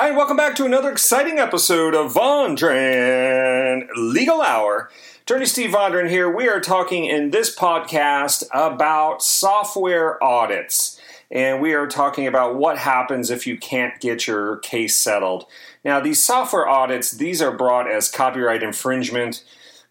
Hi, and welcome back to another exciting episode of Vondran Legal Hour. Attorney Steve Vondran here. We are talking in this podcast about software audits. And we are talking about what happens if you can't get your case settled. Now, these software audits, these are brought as copyright infringement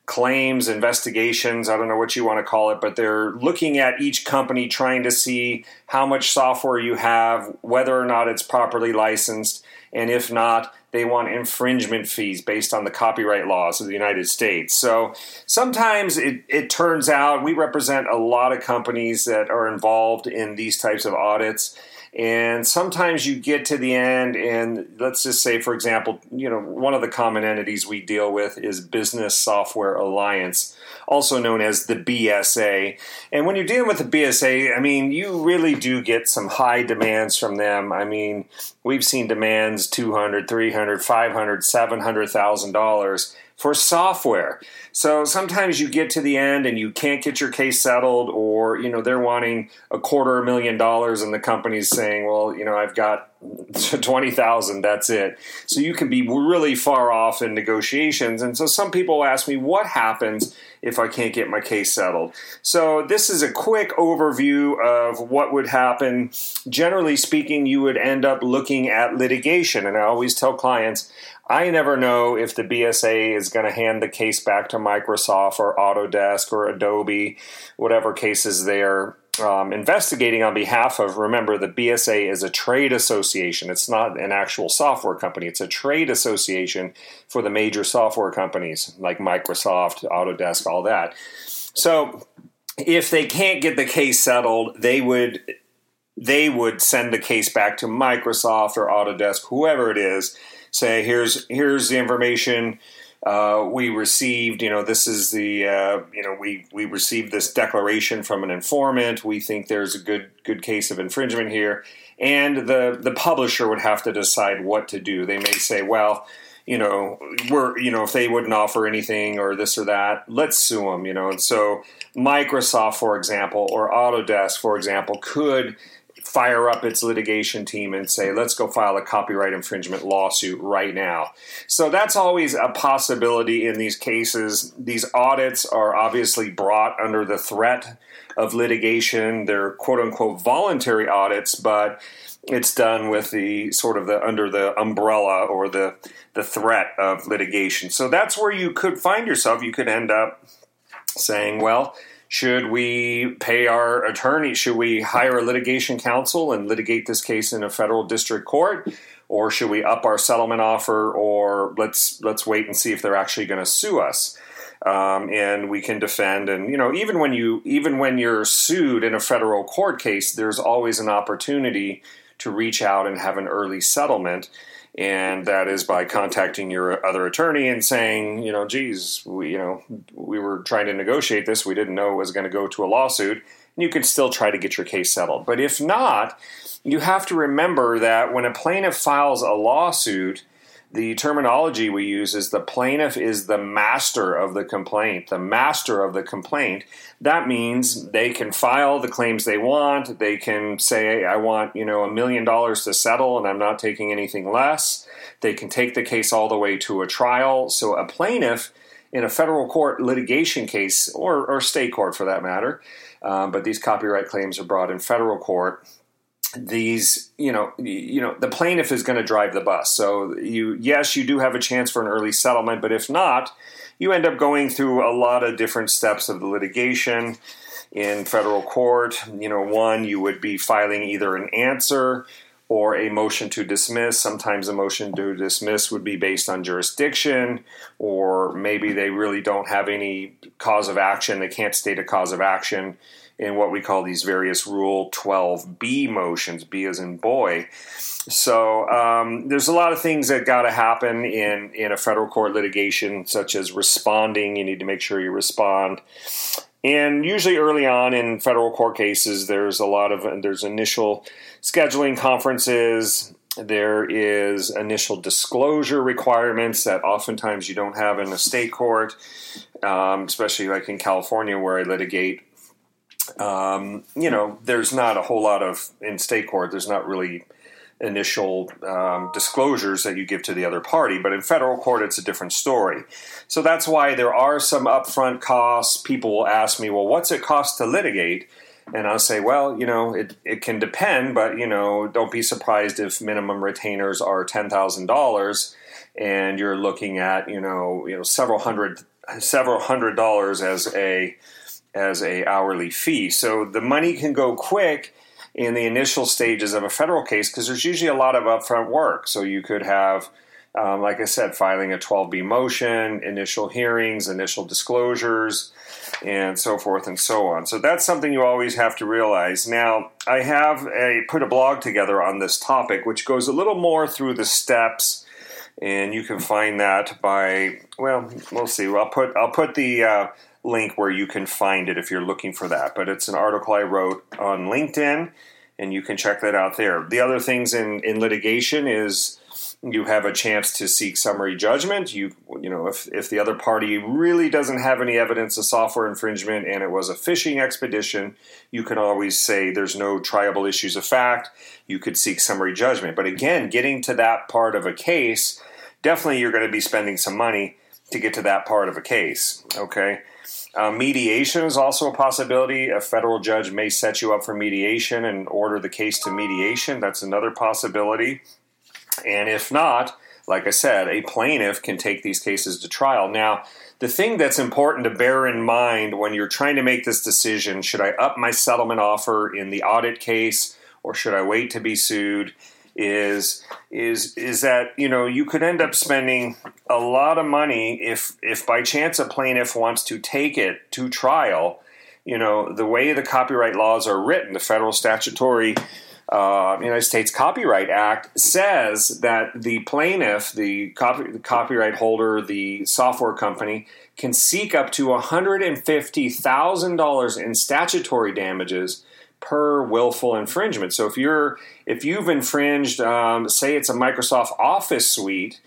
claims, investigations, I don't know what you want to call it, but they're looking at each company trying to see how much software you have, whether or not it's properly licensed, and if not, they want infringement fees based on the copyright laws of the United States. So sometimes it, it turns out we represent a lot of companies that are involved in these types of audits and sometimes you get to the end, and let's just say, for example, you know, one of the common entities we deal with is Business Software Alliance, also known as the BSA. And when you're dealing with the BSA, I mean, you really do get some high demands from them. I mean, we've seen demands 200, 300, 500, 700,000 dollars for software. So sometimes you get to the end and you can't get your case settled, or you know they're wanting a quarter a million dollars, and the company's saying, "Well, you know, I've got twenty thousand. That's it." So you can be really far off in negotiations. And so some people ask me, "What happens if I can't get my case settled?" So this is a quick overview of what would happen. Generally speaking, you would end up looking at litigation, and I always tell clients. I never know if the BSA is going to hand the case back to Microsoft or Autodesk or Adobe, whatever cases they're um, investigating on behalf of. Remember, the BSA is a trade association. It's not an actual software company. It's a trade association for the major software companies like Microsoft, Autodesk, all that. So, if they can't get the case settled, they would they would send the case back to Microsoft or Autodesk, whoever it is, say here's here's the information uh, we received. You know, this is the uh, you know we we received this declaration from an informant. We think there's a good good case of infringement here, and the the publisher would have to decide what to do. They may say, well. You know, we're you know if they wouldn't offer anything or this or that, let's sue them. You know, and so Microsoft, for example, or Autodesk, for example, could fire up its litigation team and say, let's go file a copyright infringement lawsuit right now. So that's always a possibility in these cases. These audits are obviously brought under the threat of litigation. They're quote unquote voluntary audits, but it's done with the sort of the under the umbrella or the the threat of litigation. So that's where you could find yourself. You could end up saying, well, should we pay our attorney? Should we hire a litigation counsel and litigate this case in a federal district court? Or should we up our settlement offer? Or let's let's wait and see if they're actually going to sue us. Um, and we can defend. And you know, even when you even when you're sued in a federal court case, there's always an opportunity to reach out and have an early settlement and that is by contacting your other attorney and saying, you know, geez, we, you know, we were trying to negotiate this, we didn't know it was going to go to a lawsuit, and you can still try to get your case settled. But if not, you have to remember that when a plaintiff files a lawsuit, the terminology we use is the plaintiff is the master of the complaint, the master of the complaint. That means they can file the claims they want. They can say, I want, you know, a million dollars to settle and I'm not taking anything less. They can take the case all the way to a trial. So a plaintiff in a federal court litigation case, or, or state court for that matter, um, but these copyright claims are brought in federal court these you know you know the plaintiff is going to drive the bus. So you yes you do have a chance for an early settlement but if not you end up going through a lot of different steps of the litigation in federal court. You know one you would be filing either an answer or a motion to dismiss. Sometimes a motion to dismiss would be based on jurisdiction or maybe they really don't have any cause of action. They can't state a cause of action in what we call these various Rule 12B motions, B as in boy. So um, there's a lot of things that got to happen in, in a federal court litigation, such as responding. You need to make sure you respond. And usually early on in federal court cases, there's a lot of there's initial scheduling conferences. There is initial disclosure requirements that oftentimes you don't have in a state court, um, especially like in California where I litigate um, you know, there's not a whole lot of in state court. There's not really initial um, disclosures that you give to the other party. But in federal court, it's a different story. So that's why there are some upfront costs. People will ask me, well, what's it cost to litigate? And I'll say, well, you know, it, it can depend, but, you know, don't be surprised if minimum retainers are $10,000 and you're looking at, you know, you know, several hundred, several hundred dollars as a, as a hourly fee. So the money can go quick in the initial stages of a federal case because there's usually a lot of upfront work. So you could have, um, like I said, filing a 12B motion, initial hearings, initial disclosures, and so forth and so on. So that's something you always have to realize. Now, I have a, put a blog together on this topic, which goes a little more through the steps. And you can find that by well, we'll see. I'll put I'll put the uh, link where you can find it if you're looking for that. But it's an article I wrote on LinkedIn, and you can check that out there. The other things in, in litigation is you have a chance to seek summary judgment. You you know if if the other party really doesn't have any evidence of software infringement and it was a fishing expedition, you can always say there's no triable issues of fact. You could seek summary judgment. But again, getting to that part of a case, definitely you're going to be spending some money to get to that part of a case. Okay. Uh, mediation is also a possibility. A federal judge may set you up for mediation and order the case to mediation. That's another possibility. And if not, like I said, a plaintiff can take these cases to trial. Now, the thing that's important to bear in mind when you're trying to make this decision should I up my settlement offer in the audit case or should I wait to be sued? Is is is that you know you could end up spending a lot of money if if by chance a plaintiff wants to take it to trial. You know the way the copyright laws are written the federal statutory uh, United States Copyright Act says that the plaintiff, the, copy, the copyright holder, the software company, can seek up to $150,000 in statutory damages per willful infringement. So if you're if you've infringed, um, say it's a Microsoft Office suite,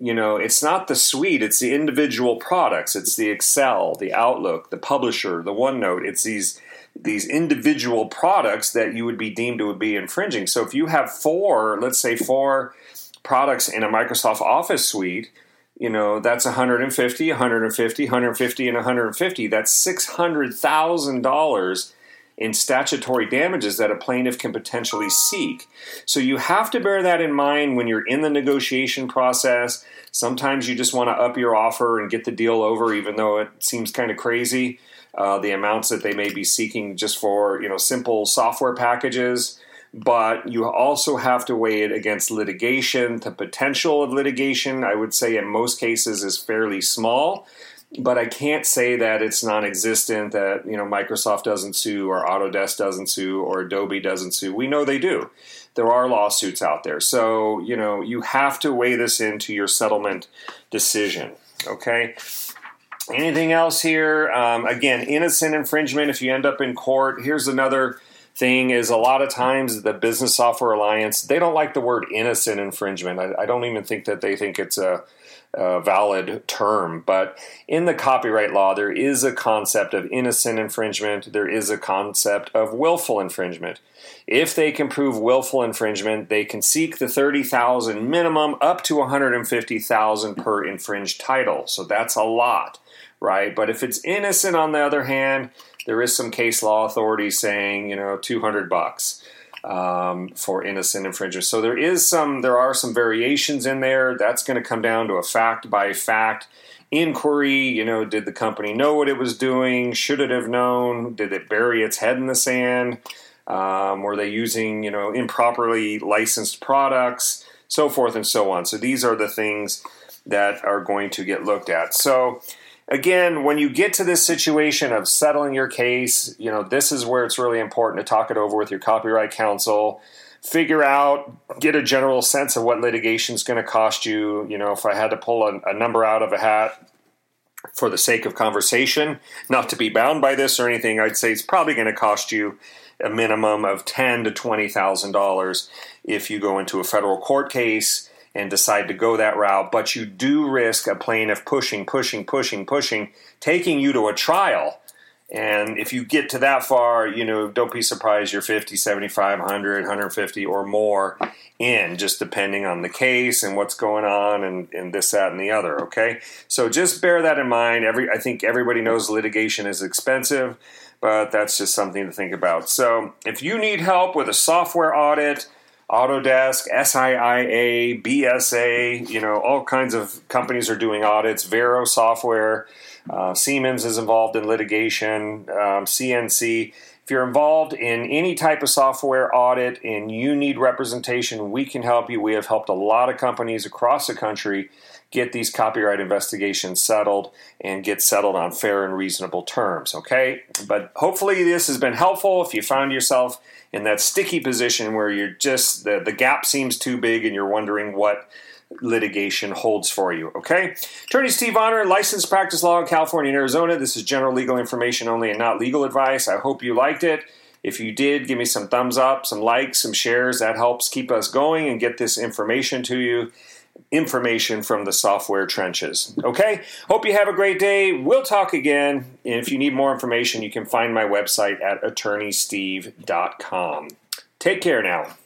you know it's not the suite; it's the individual products. It's the Excel, the Outlook, the Publisher, the OneNote. It's these these individual products that you would be deemed to be infringing. So if you have four, let's say four products in a Microsoft Office suite, you know, that's 150, 150, 150, and 150. That's $600,000 in statutory damages that a plaintiff can potentially seek. So you have to bear that in mind when you're in the negotiation process. Sometimes you just want to up your offer and get the deal over, even though it seems kind of crazy. Uh, the amounts that they may be seeking just for you know simple software packages, but you also have to weigh it against litigation. The potential of litigation, I would say, in most cases, is fairly small but I can't say that it's non-existent. That you know Microsoft doesn't sue, or Autodesk doesn't sue, or Adobe doesn't sue. We know they do. There are lawsuits out there, so you know you have to weigh this into your settlement decision. Okay. Anything else here? Um, again, innocent infringement. If you end up in court, here's another thing: is a lot of times the Business Software Alliance they don't like the word innocent infringement. I, I don't even think that they think it's a uh, valid term. But in the copyright law, there is a concept of innocent infringement, there is a concept of willful infringement. If they can prove willful infringement, they can seek the 30,000 minimum up to 150,000 per infringed title. So that's a lot, right? But if it's innocent on the other hand, there is some case law authority saying, you know, 200 bucks um, for innocent infringers. So there is some, there are some variations in there. That's going to come down to a fact by fact inquiry. You know, did the company know what it was doing? Should it have known? Did it bury its head in the sand? Um, were they using, you know, improperly licensed products? So forth and so on. So these are the things that are going to get looked at. So again, when you get to this situation of settling your case, you know, this is where it's really important to talk it over with your copyright counsel. Figure out, get a general sense of what litigation is going to cost you. You know, if I had to pull a, a number out of a hat for the sake of conversation, not to be bound by this or anything, I'd say it's probably going to cost you a minimum of ten to twenty thousand dollars if you go into a federal court case and decide to go that route, but you do risk a plaintiff pushing, pushing, pushing, pushing, taking you to a trial And if you get to that far, you know, don't be surprised you're 50, 75, 100, 150 or more in, just depending on the case and what's going on and, and this, that, and the other. Okay. So just bear that in mind. Every I think everybody knows litigation is expensive, but that's just something to think about. So if you need help with a software audit, Autodesk, SIIA, BSA, you know, all kinds of companies are doing audits, Vero software, uh, Siemens is involved in litigation, um, CNC. If you're involved in any type of software audit and you need representation, we can help you. We have helped a lot of companies across the country get these copyright investigations settled and get settled on fair and reasonable terms, okay? But hopefully this has been helpful if you found yourself in that sticky position where you're just the, the gap seems too big and you're wondering what litigation holds for you. Okay? Attorney Steve Vondran, licensed practice law in California and Arizona. This is general legal information only and not legal advice. I hope you liked it. If you did, give me some thumbs up, some likes, some shares. That helps keep us going and get this information to you. Information from the software trenches. Okay? Hope you have a great day. We'll talk again. And if you need more information, you can find my website at attorneysteve.com. Take care now.